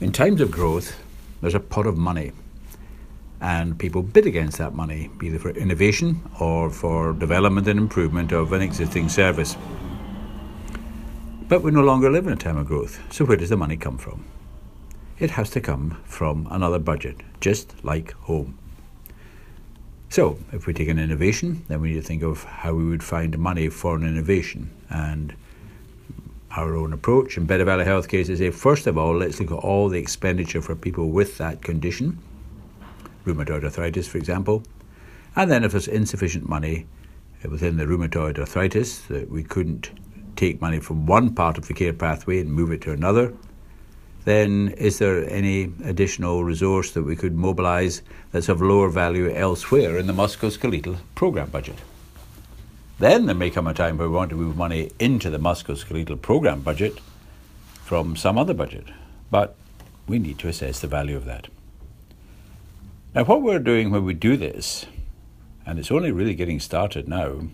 In times of growth, there's a pot of money, and people bid against that money, either for innovation or for development and improvement of an existing service. But we no longer live in a time of growth, so where does the money come from? It has to come from another budget, just like home. So, if we take an innovation, then we need to think of how we would find money for an innovation. And our own approach in Better Value Health cases say, first of all, let's look at all the expenditure for people with that condition, rheumatoid arthritis, for example. And then if there's insufficient money uh, within the rheumatoid arthritis, that we couldn't take money from one part of the care pathway and move it to another, then is there any additional resource that we could mobilise that's of lower value elsewhere in the musculoskeletal programme budget? Then there may come a time where we want to move money into the musculoskeletal programme budget from some other budget, but we need to assess the value of that. Now, what we're doing when we do this, and it's only really getting started now,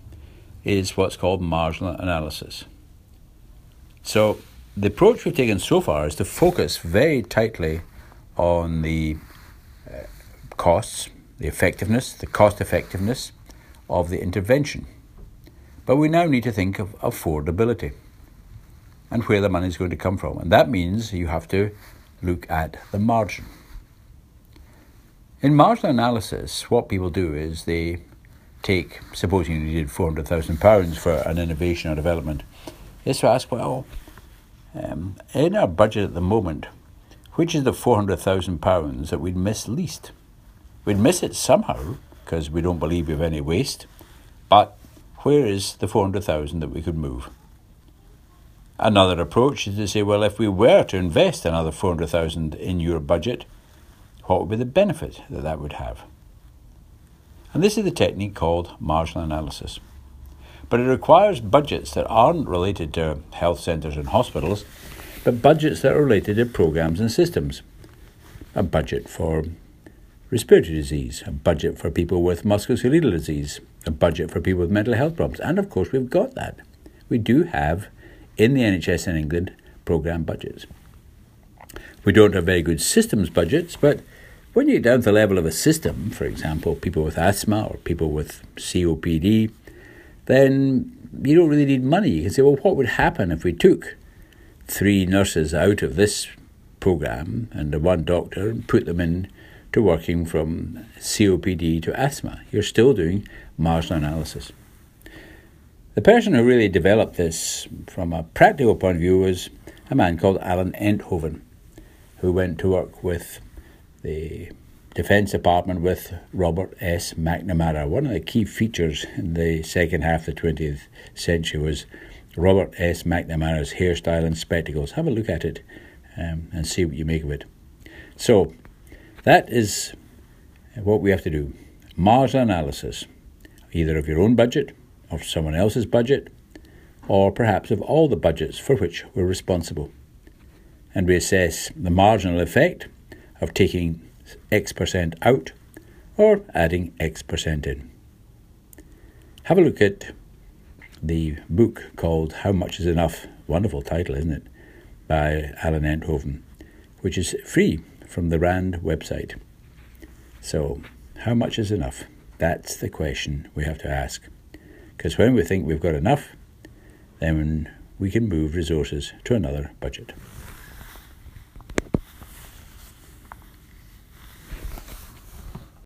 is what's called marginal analysis. So, the approach we've taken so far is to focus very tightly on the uh, costs, the effectiveness, the cost effectiveness of the intervention. But we now need to think of affordability and where the money is going to come from. And that means you have to look at the margin. In marginal analysis, what people do is they take, supposing you needed £400,000 for an innovation or development, is to ask, well, um, in our budget at the moment, which is the £400,000 that we'd miss least? We'd miss it somehow because we don't believe we have any waste, but where is the 400,000 that we could move? Another approach is to say, well, if we were to invest another 400,000 in your budget, what would be the benefit that that would have? And this is the technique called marginal analysis but it requires budgets that aren't related to health centres and hospitals, but budgets that are related to programs and systems. A budget for respiratory disease, a budget for people with musculoskeletal disease, a budget for people with mental health problems. And of course, we've got that. We do have in the NHS in England program budgets. We don't have very good systems budgets, but when you get down to the level of a system, for example, people with asthma or people with COPD, then you don't really need money. You can say, well, what would happen if we took three nurses out of this program and one doctor and put them in to working from COPD to asthma? You're still doing marginal analysis. The person who really developed this from a practical point of view was a man called Alain Enthoven, who went to work with the Defence Department with Robert S. McNamara. One of the key features in the second half of the 20th century was Robert S. McNamara's hairstyle and spectacles. Have a look at it um, and see what you make of it. So, that is what we have to do marginal analysis, either of your own budget, of someone else's budget, or perhaps of all the budgets for which we're responsible. And we assess the marginal effect of taking X percent out or adding X percent in. Have a look at the book called How Much Is Enough, wonderful title, isn't it, by Alain Enthoven, which is free from the RAND website. So, how much is enough? That's the question we have to ask. Because when we think we've got enough, then we can move resources to another budget.